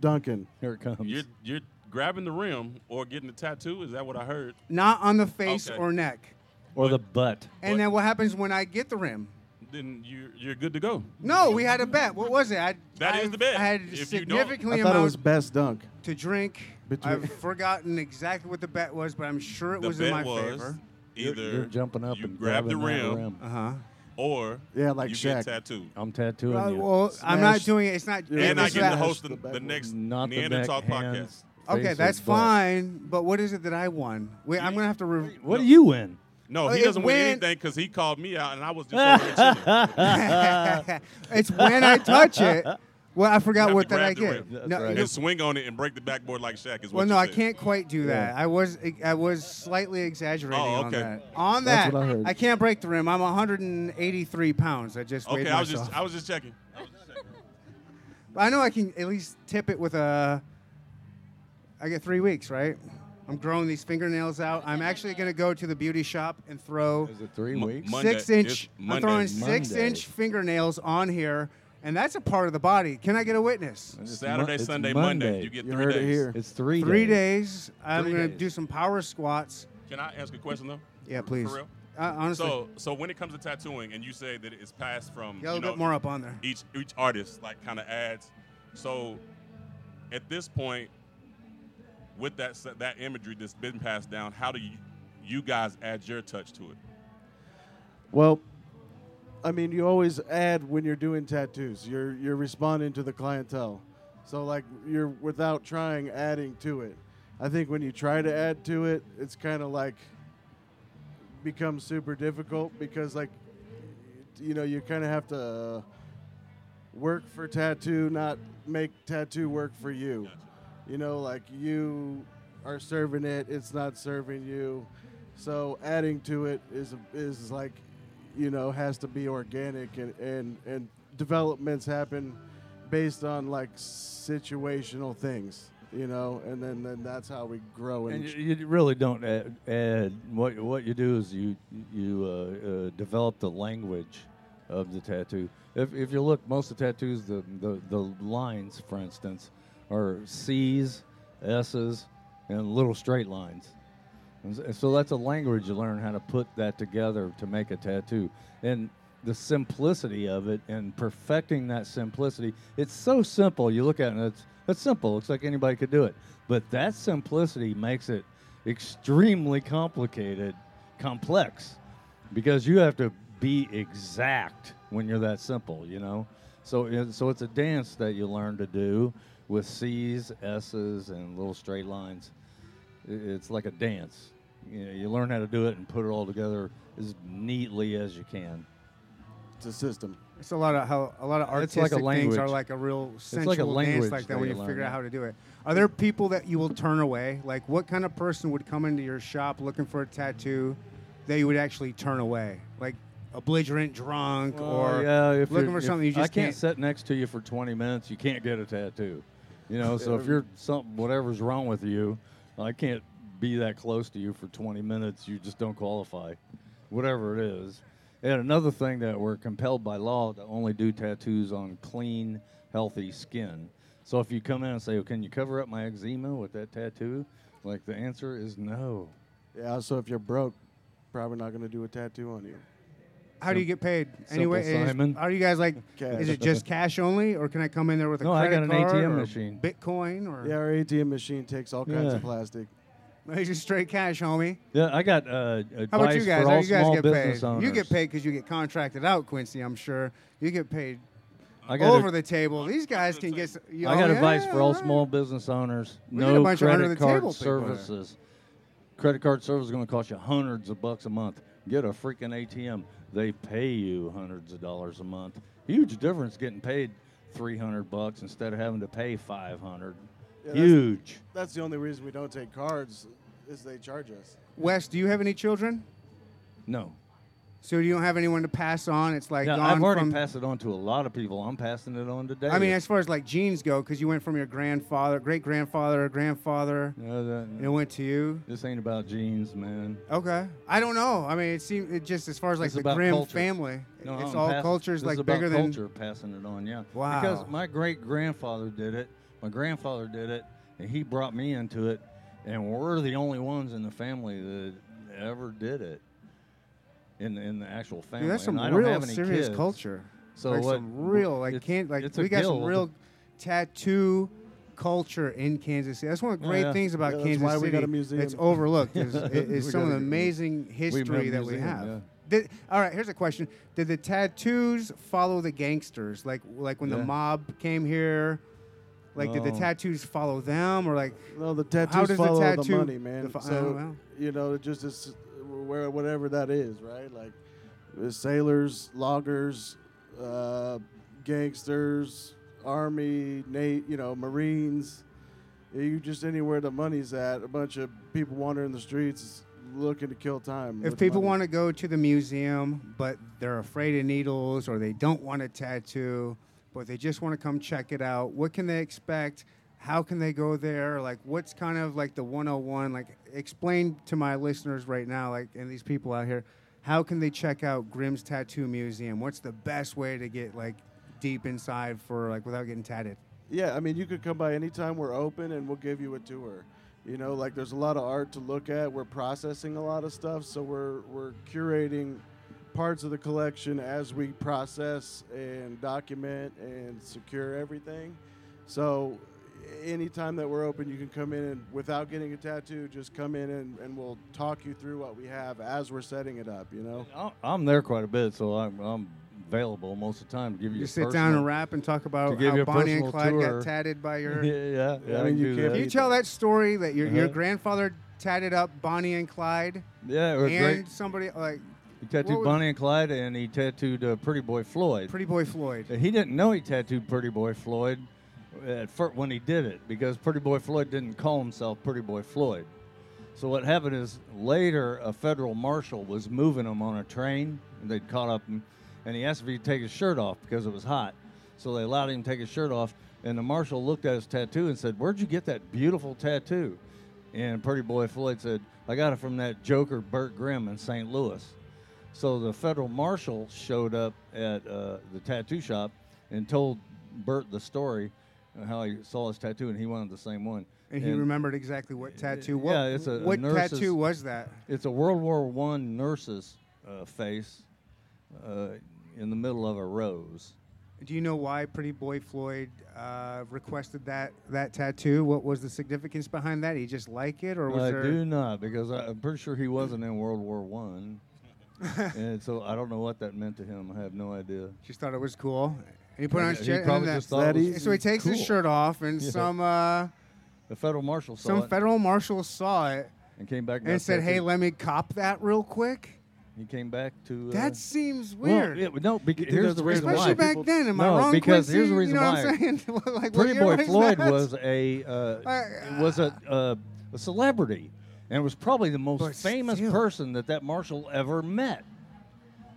Duncan. Here it comes. you're you're grabbing the rim or getting the tattoo. Is that what I heard? Not on the face Okay. or neck. or the butt. And What? then what happens when I get the rim? Then you're you're good to go. No, we had a bet. What was it? I, That I, is the bet. I had If you don't- significantly I thought it amount was best dunk. to drink. Between- I've forgotten exactly what the bet was, but I'm sure it The was bet in my was favor. You're, either you're jumping up you and grab the grabbing that rim, Uh huh. or Yeah, like you Shaq. get tattooed. I'm tattooing Uh, you. well, I'm not Smash. doing it. It's not. Yeah, and I it's get to not- host the, the the, back next not the neck, Neander Talk podcast. hands, Okay, face, or that's butt. fine. But what is it that I won? Wait, I'm gonna have to. Re- What do you win? No, Oh, he doesn't win went- anything because he called me out and I was just over there chilling. it's when I touch it. Well, I forgot have what to that I grab the get. rim. That's No, right. no- and swing on it and break the backboard like Shaq is what well, you no, I said. can't quite do that. I was I was slightly exaggerating Oh, on okay. that. On That's that, what I heard. can't break the rim. I'm 183 pounds. I just weighed Okay, I was myself. just I was just checking. I was just checking. I know I can at least tip it with a. I get three weeks, right? I'm growing these fingernails out. I'm actually going to go to the beauty shop and throw Is it three weeks? Monday. six inch. It's I'm Monday. throwing six Monday. inch fingernails on here, and that's a part of the body. Can I get a witness? It's Saturday, it's Sunday, Monday. You get You three heard days. it here. It's three. Three days. days. I'm Three going to days. do some power squats. Can I ask a question though? Yeah, please. For real? Uh, honestly, So so when it comes to tattooing, and you say that it's passed from get a you little know, bit more up on there. each each artist like kind of adds. So at this point, with that that imagery that's been passed down, how do you you guys add your touch to it? Well, I mean, you always add when you're doing tattoos. You're you're responding to the clientele, so like you're without trying adding to it. I think when you try to add to it, it's kind of like becomes super difficult because like you know you kind of have to work for tattoo, not make tattoo work for you. You know, like you are serving it, it's not serving you. So adding to it is is like, you know, has to be organic and and and developments happen based on like situational things, you know, and then then that's how we grow And and, you, you really don't add, add. What what you do is you you uh, uh, develop the language of the tattoo. If, if you look, most of the tattoos, the, the the lines, for instance, are C's, S's, and little straight lines. And so that's a language you learn how to put that together to make a tattoo. And the simplicity of it and perfecting that simplicity, it's so simple. You look at it and it's, it's simple. Looks like anybody could do it. But that simplicity makes it extremely complicated, complex, because you have to be exact when you're that simple, you know? So, so it's a dance that you learn to do with C's, S's, and little straight lines it's like a dance. You, know, you learn how to do it and put it all together as neatly as you can. it's a system. It's a lot of how a lot of It's artistic like a things are like a real sensual like a dance like that that when you you figure out how to do it. Are there people that you will turn away? Like, what kind of person would come into your shop looking for a tattoo that you would actually turn away? Like a belligerent drunk or Oh, yeah, if looking you're- for something you just I can't, can't. sit next to you for 20 minutes. You can't get a tattoo. You know, so if you're something, whatever's wrong with you, I can't be that close to you for 20 minutes. You just don't qualify, whatever it is. And another thing that we're compelled by law to only do tattoos on clean, healthy skin. So if you come in and say, well, "Can you cover up my eczema with that tattoo?" Like the answer is no. Yeah. So if you're broke, probably not going to do a tattoo on you. How do you get paid? Simple, Anyway, is, Simon. are you guys like? Cash. Is it just cash only, or can I come in there with a No, I credit got an card ATM or machine. Bitcoin, or Yeah, our ATM machine takes all kinds Yeah. of plastic. it's just straight cash, homie? Yeah, I got uh, advice How about you guys? for How all you guys small get business paid? owners. You get paid because you get contracted out, Quincy. I'm sure you get paid I got over a- the table. These guys can get. s- You I got oh, advice yeah, for all right. small business owners. We got a no bunch of credit under-the-table card people there. services. Credit card service is going to cost you hundreds of bucks a month. Get a freaking ATM. They pay you hundreds of dollars a month. Huge difference getting paid 300 bucks instead of having to pay 500. Yeah, that's- Huge. That's the only reason we don't take cards, is they charge us. Wes, do you have any children? No. So you don't have anyone to pass on? It's like I've already from. passed it on to a lot of people. I'm passing it on today. I mean, as far as like genes go, because you went from your grandfather, great grandfather, grandfather, Yeah, that- and it went to you. this ain't about genes, man. Okay, I don't know. I mean, it seems it just as far as like It's the Grimm culture. family, No, it's I'm all pass- cultures like bigger than. culture passing it on. Yeah. Wow. Because my great grandfather did it, my grandfather did it, and he brought me into it, and we're the only ones in the family that ever did it. In in the actual family. Dude, that's some And I don't real have any serious kids. culture. So like what? some real like can't like we got some real tattoo culture in Kansas City. That's one of the Oh, great yeah. things about Yeah, that's Kansas why we City. got a museum. It's overlooked. It's, is We some of the amazing history a that we have. yeah. Did, all right, here's a question: Did the tattoos follow the gangsters? Like like when the mob came here? Like did the tattoos follow them, or like No, the tattoos How does follow the, tattoo money, man. defi- so oh, well. you know, it just is where whatever that is, right? Like uh, sailors, loggers, uh, gangsters, army, Nate, you know, Marines. You just anywhere the money's at, a bunch of people wandering the streets looking to kill time. if people money. want to go to the museum but they're afraid of needles or they don't want a tattoo but they just want to come check it out what can they expect how can they go there like what's kind of like the 101 like explain to my listeners right now like and these people out here how can they check out grimm's tattoo museum what's the best way to get like deep inside for like without getting tatted Yeah, I mean, you could come by anytime we're open and we'll give you a tour. You know, like there's a lot of art to look at. We're processing a lot of stuff, so we're we're curating parts of the collection as we process and document and secure everything. So anytime that we're open, you can come in and without getting a tattoo, just come in and, and we'll talk you through what we have as we're setting it up. You know. I- I'm there quite a bit, so I'm, I'm available most of the time to give you. You a sit down and rap and talk about give how you a Bonnie and Clyde tour. got tatted by your. yeah, yeah, yeah. I I mean, can you do can't that. You tell that story that your, your Uh-huh. grandfather tatted up Bonnie and Clyde Yeah, it was and great. somebody like He tattooed Bonnie and Clyde, and he tattooed uh, Pretty Boy Floyd. Pretty Boy Floyd? He didn't know he tattooed Pretty Boy Floyd at first when he did it because Pretty Boy Floyd didn't call himself Pretty Boy Floyd. So what happened is later a federal marshal was moving him on a train, and they'd caught up him, and he asked if he'd take his shirt off because it was hot. So they allowed him to take his shirt off, and the marshal looked at his tattoo and said, "Where'd you get that beautiful tattoo?" And Pretty Boy Floyd said, "I got it from that Joker Bert Grimm in St. Louis." So the federal marshal showed up at uh, the tattoo shop and told Bert the story how he saw his tattoo, and he wanted the same one. And he remembered exactly what tattoo. What, yeah, it's a, a what nurse's- tattoo was that? It's a World War One nurse's uh, face uh, in the middle of a rose. Do you know why Pretty Boy Floyd uh, requested that that tattoo? What was the significance behind that? He just like it, or was I there? do not because I, I'm pretty sure he wasn't in World War One, and so I don't know what that meant to him. I have no idea. Just thought it was cool. And he put on his He shirt. probably and just that- thought it That was so he takes his cool. shirt off, and Yeah. some uh, The federal marshal saw it. some it federal marshal saw it and came back and got said, "Hey, tattooed. let me cop that real quick." He came back to. Uh, That seems well, weird. no, because here's the the reason reason Especially why. back people- then. Am I No, wrong? because here's the reason you know why. What I'm saying? like, what Pretty year Boy was Floyd that? was a uh, I- was a, uh, a celebrity, and was probably the most But famous still. person that that marshal ever met.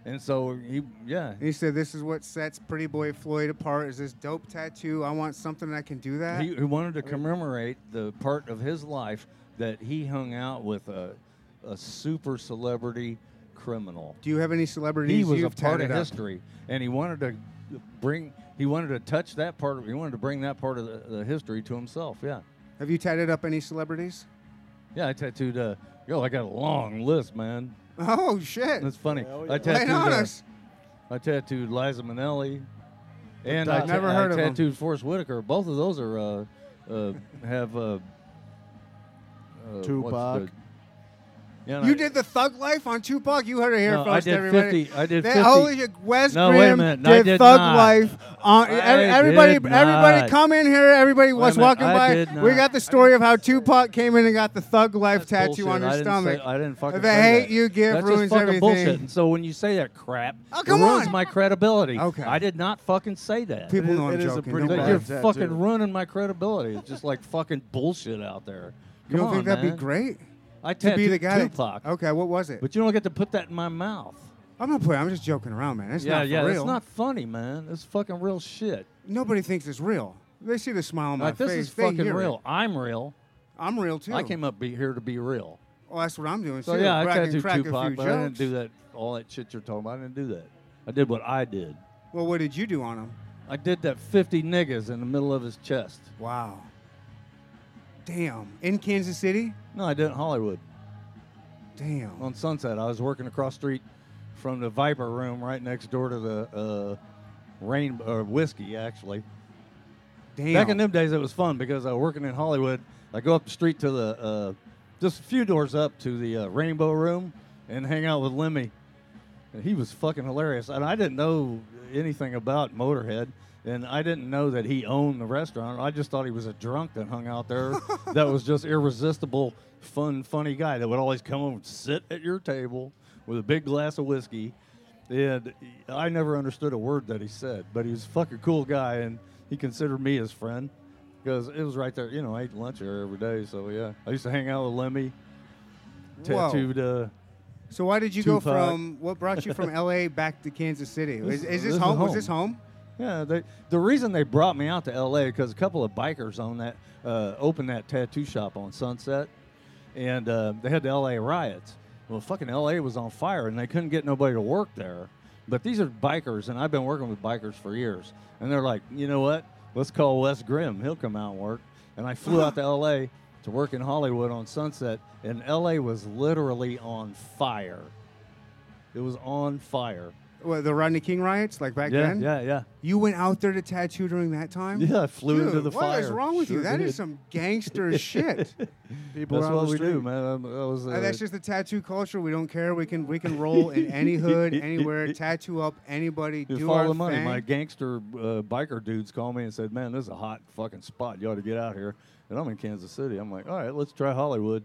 And so he, yeah, He said, "This is what sets Pretty Boy Floyd apart. Is this dope tattoo? I want something that can do that." he, he wanted to commemorate the part of his life that he hung out with a, a super celebrity criminal. do you have any celebrities He was a part of up? history, and he wanted to bring. He wanted to touch that part of. He wanted to bring that part of the, the history to himself. Yeah. Have you tatted up any celebrities? Yeah, I tattooed. Uh, yo, I got a long list, man. Oh shit! That's funny. Hell I yeah. Lay tattooed. uh. I tattooed Liza Minnelli, and I, I've never I heard of 'em. tattooed Forest Whitaker. Both of those are uh, uh, have uh, uh, what's Tupac. The- Yeah, and You did the Thug Life on Tupac. You heard it here No, I first, did everybody. 50 I did That- 50 Holy shit, Wes No, Grimm minute. I did, did Thug not. Life. On, I everybody, did everybody, not. come in here. Everybody was a minute, walking I by. We got the story of how Tupac came in and got the Thug Life That's tattoo bullshit. on his I stomach. Say, I didn't fucking The say hate that. you give That's ruins just fucking everything. bullshit. And so when you say that crap, Oh, it ruins on. my credibility. Okay. I did not fucking say that. People It know is- I'm it is a joking. pretty Don't But bad worry. you're fucking ruining my credibility. It's just like fucking bullshit out there. You don't think that'd be great I to be the guy. guy? that- Tupac, okay, what was it? but you don't get to put that in my mouth. I'm not playing. I'm just joking around, man. It's yeah, not yeah, real. it's not funny, man. It's fucking real shit. Nobody thinks it's real. They see the smile on my Like this face. is They fucking hear it. real. I'm real. I'm real too. I came up be here to be real. Well, that's what I'm doing So too. yeah, I can tattooed crack a Tupac, but I didn't do that. All that shit you're talking about, I didn't do that. I did what I did. Well, what did you do on him? I did that 50 niggas in the middle of his chest. Wow. Damn. In Kansas City? No, I did it in Hollywood Damn. on Sunset. I was working across the street from the Viper Room, right next door to the uh, Rain or whiskey, actually. Damn. Back in them days, it was fun because I was working in Hollywood. I go up the street to the uh, just a few doors up to the uh, Rainbow Room and hang out with Lemmy. And he was fucking hilarious, and I didn't know anything about Motorhead, and I didn't know that he owned the restaurant. I just thought he was a drunk that hung out there. that was just irresistible, fun, funny guy that would always come over and sit at your table with a big glass of whiskey. And I never understood a word that he said, but he was a fucking cool guy, and he considered me his friend because it was right there. You know, I ate lunch there every day, so yeah. I used to hang out with Lemmy. Tattooed. Uh, So why did you go from what brought you from LA back to Kansas City? Is, This- is this this is home? Was this home? Yeah, they, the reason they brought me out to L.A. because a couple of bikers on that uh, opened that tattoo shop on Sunset, and uh, they had the L.A. riots. Well, fucking L.A. was on fire, and they couldn't get nobody to work there. But these are bikers, and I've been working with bikers for years, and they're like, you know what? Let's call Wes Grimm. He'll come out and work. And I flew out to L.A. to work in Hollywood on Sunset, and L.A. was literally on fire. It was on fire. What, the Rodney King riots, like back yeah, then? yeah, yeah. You went out there to tattoo during that time? Yeah, I flew Dude, into the fire. what is fire. wrong with you? Sure That is did. some gangster shit. People That's what the we do, street. man. I was, Uh, uh, that's just the tattoo culture. We don't care. We can we can roll in any hood, anywhere, tattoo up anybody, Just do follow our the money. thing. My gangster uh, biker dudes called me and said, "Man, this is a hot fucking spot. You ought to get out here." And I'm in Kansas City. I'm like, "All right, let's try Hollywood."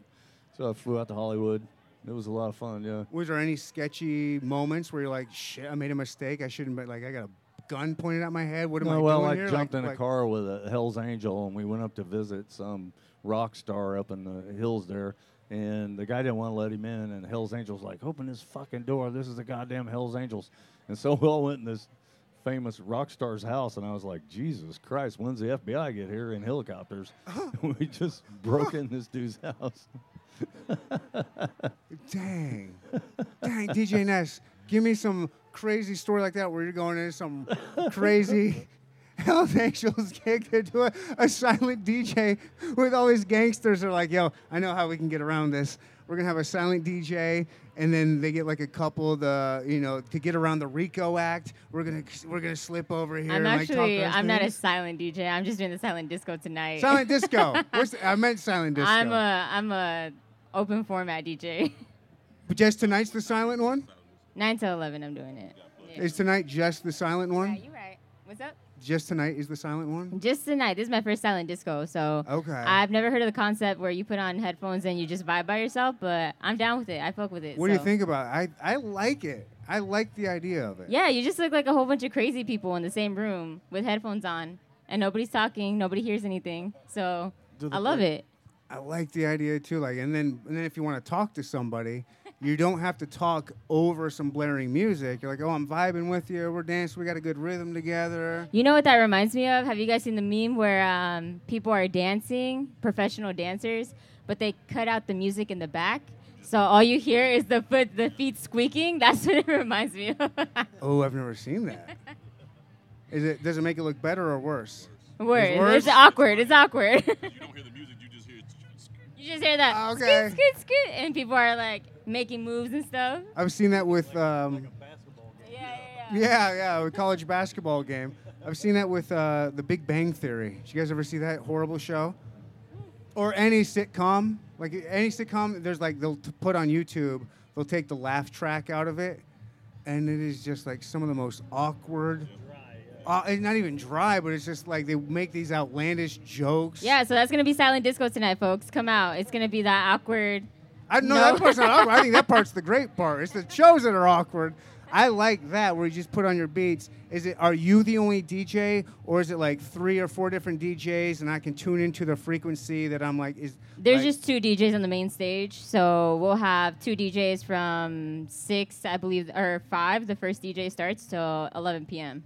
So I flew out to Hollywood. It was a lot of fun. Yeah. Was there any sketchy moments where you're like, shit, I made a mistake. I shouldn't, but like, I got a gun pointed at my head. What am I no, well, doing I here? jumped Like- in a like- car with a Hell's Angel, and we went up to visit some rock star up in the hills there. And the guy didn't want to let him in, and Hell's Angels like, "Open this fucking door! This is the goddamn Hell's Angels." And so we all went in this famous rock star's house, and I was like, "Jesus Christ, when's the FBI get here in helicopters?" we just broke in this dude's house. Dang. Dang, DJ Ness, give me some crazy story like that where you're going into some crazy Hells Angels gig to do a, a silent DJ with all these gangsters are like, yo, I know how we can get around this. We're gonna have a silent DJ, and then they get like a couple of the, you know, to get around the RICO Act. We're gonna we're gonna slip over here. I'm and, like, talk actually those I'm not a silent DJ. I'm just doing the silent disco tonight. silent disco. What's the- I meant silent disco. I'm a I'm a open format DJ. but just tonight's the silent one. Nine to eleven, I'm doing it. Yeah. Is tonight just the silent one? Yeah, you right. What's up? Just tonight is the silent one. Just tonight. This is my first silent disco, so Okay. I've never heard of the concept where you put on headphones and you just vibe by yourself. But I'm down with it. I fuck with it. What do you think about it? I, I like it. I like the idea of it. Yeah, you just look like a whole bunch of crazy people in the same room with headphones on, and nobody's talking, nobody hears anything. So I love play- it. I like the idea too. Like, and then and then if you want to talk to somebody, you don't have to talk over some blaring music. You're like, oh, I'm vibing with you. We're dancing. We got a good rhythm together. You know what that reminds me of? Have you guys seen the meme where um, people are dancing, professional dancers, but they cut out the music in the back? So all you hear is the foot, the feet squeaking. That's what it reminds me of. Oh, I've never seen that. Is it? Does it make it look better or worse? Word. worse? It's awkward. It's awkward. You just hear that Okay. scoot, scoot, scoot, and people are like making moves and stuff. I've seen that with. Um, Yeah, yeah, yeah. yeah, yeah, a college basketball game. I've seen that with uh, The Big Bang Theory. Did you guys ever see that horrible show? Or any sitcom? Like any sitcom, there's like they'll t- put on YouTube. They'll take the laugh track out of it, and it is just like some of the most awkward. Uh, it's not even dry, but it's just like they make these outlandish jokes. Yeah, so that's gonna be silent disco tonight, folks. Come out. It's gonna be that awkward. I know No. that part's not awkward. I think that part's the great part. It's the shows that are awkward. I like that where you just put on your beats. Is it are you the only DJ or is it like three or four different DJs and I can tune into the frequency that I'm like is There's like- just two DJs on the main stage, so we'll have two DJs from six, I believe, or five. The first DJ starts till 11 p.m.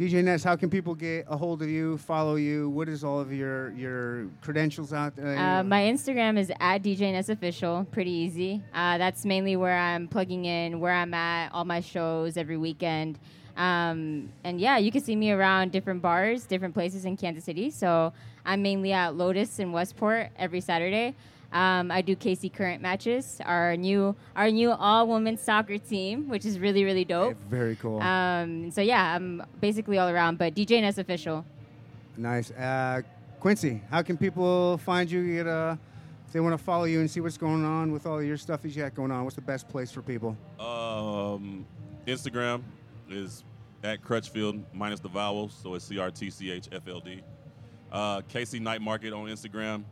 DJ Ness, how can people get a hold of you, follow you? What is all of your your credentials out there? Uh, my Instagram is at DJ Ness Official. Pretty easy. Uh, that's mainly where I'm plugging in, where I'm at, all my shows every weekend. Um, and yeah, you can see me around different bars, different places in Kansas City. So I'm mainly at Lotus in Westport every Saturday. Um, I do KC Current matches, our new our new all women soccer team, which is really really dope. Very cool. Um, so yeah, I'm basically all around, but DJNS Official. nice. Uh, Quincy, how can people find you? Get uh, if they want to follow you and see what's going on with all your stuff that you got going on. What's the best place for people? Um, Instagram is at Crutchfield minus the vowels, so it's C R T C H F L D. Uh, KC Night Market on Instagram.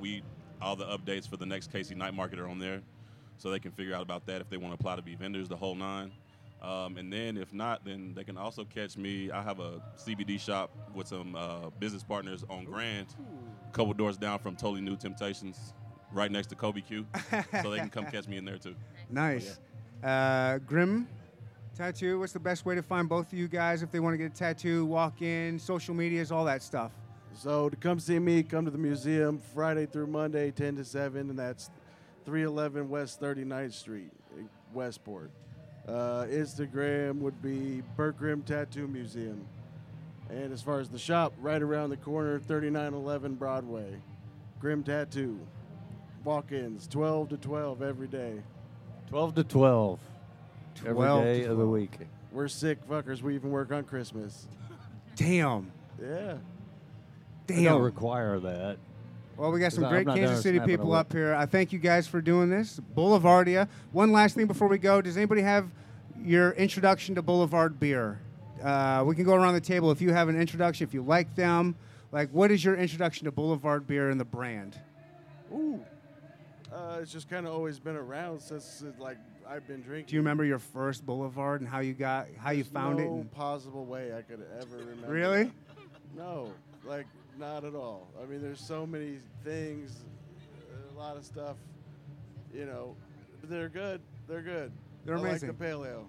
We all the updates for the next KC Night Market are on there, so they can figure out about that if they want to apply to be vendors, the whole nine. Um, and then if not, then they can also catch me. I have a CBD shop with some uh, business partners on Grand, a couple doors down from Totally New Temptations, right next to Kobe Q. so they can come catch me in there too. Nice. Uh, Grimm Tattoo. What's the best way to find both of you guys if they want to get a tattoo? Walk in, social medias, all that stuff. So to come see me, come to the museum Friday through Monday, 10 to 7, and that's 311 West 39th Street, in Westport. Uh, Instagram would be Bert Grimm Tattoo Museum. And as far as the shop, right around the corner, 3911 Broadway. Grimm Tattoo. Walk ins, 12 to 12 every day. 12 to 12. every 12 day to of the week. We're sick fuckers. We even work on Christmas. Damn. Yeah. They don't require that. Well, we got some great Kansas City people up here. I thank you guys for doing this. Boulevardia. One last thing before we go. Does anybody have your introduction to Boulevard beer? Uh, we can go around the table if you have an introduction, if you like them. Like, what is your introduction to Boulevard beer and the brand? Ooh. Uh, it's just kind of always been around since like I've been drinking. Do you remember your first Boulevard and how you got, how you There's found it? no and- possible way I could ever remember. Really? No, like not at all. I mean, there's so many things, a lot of stuff. You know, they're good. They're good. They're I amazing. like the pale ale.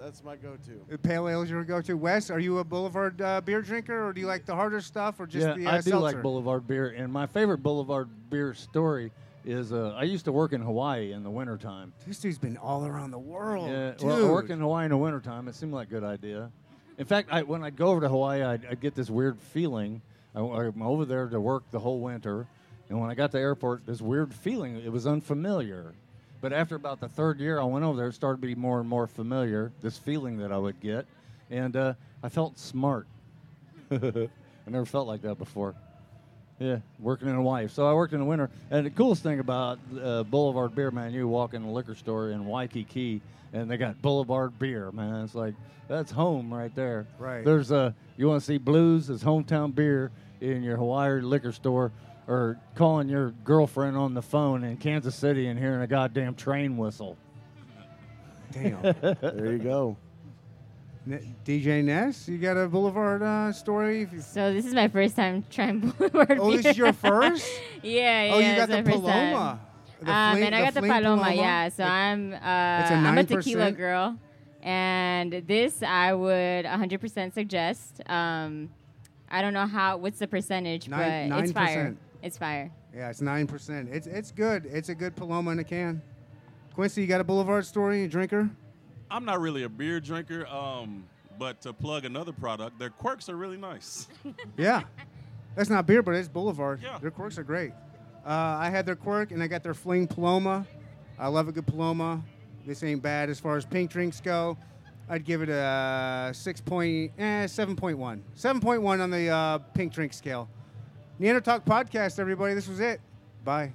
That's my go-to. The Pale Ale is your go-to. Wes, are you a Boulevard uh, beer drinker, or do you like the harder stuff, or just yeah, the uh, I do like? Boulevard beer, and my favorite Boulevard beer story is uh, I used to work in Hawaii in the wintertime. This dude's been all around the world. Yeah, dude. well, working in Hawaii in the wintertime, it seemed like a good idea. In fact, I, when I'd go over to Hawaii, I'd, I'd get this weird feeling. I, I'm over there to work the whole winter, and when I got to the airport, this weird feeling, it was unfamiliar. But after about the third year I went over there, it started to be more and more familiar, this feeling that I would get. And uh, I felt smart. I never felt like that before. Yeah, working in Hawaii. So I worked in the winter. And the coolest thing about uh, Boulevard Beer, man, you walk in a liquor store in Waikiki and they got Boulevard Beer, man. It's like, that's home right there. Right. There's a, you want to see blues as hometown beer in your Hawaii liquor store or calling your girlfriend on the phone in Kansas City and hearing a goddamn train whistle. Damn. There you go. DJ Ness, you got a Boulevard uh, story? So this is my first time trying Boulevard Oh, this is your first? yeah, yeah. oh, you got the. Paloma. The um, and I got the Fleet Paloma, yeah. So It- I'm uh, a I'm a tequila girl, and this I would 100% suggest. Um, I don't know how what's the percentage, Nine- but it's fire. 9%. It's fire. Yeah, it's nine percent. It's it's good. It's a good Paloma in a can. Quincy, you got a Boulevard story? You drinker? I'm not really a beer drinker, um, but to plug another product, their quirks are really nice. Yeah, that's not beer, but it's Boulevard. Yeah. Their quirks are great. Uh, I had their quirk, and I got their Fling Paloma. I love a good Paloma. This ain't bad as far as pink drinks go. I'd give it a six point, eh, seven point one, seven point one on the uh, pink drink scale. Neander Talk podcast, everybody. This was it. Bye.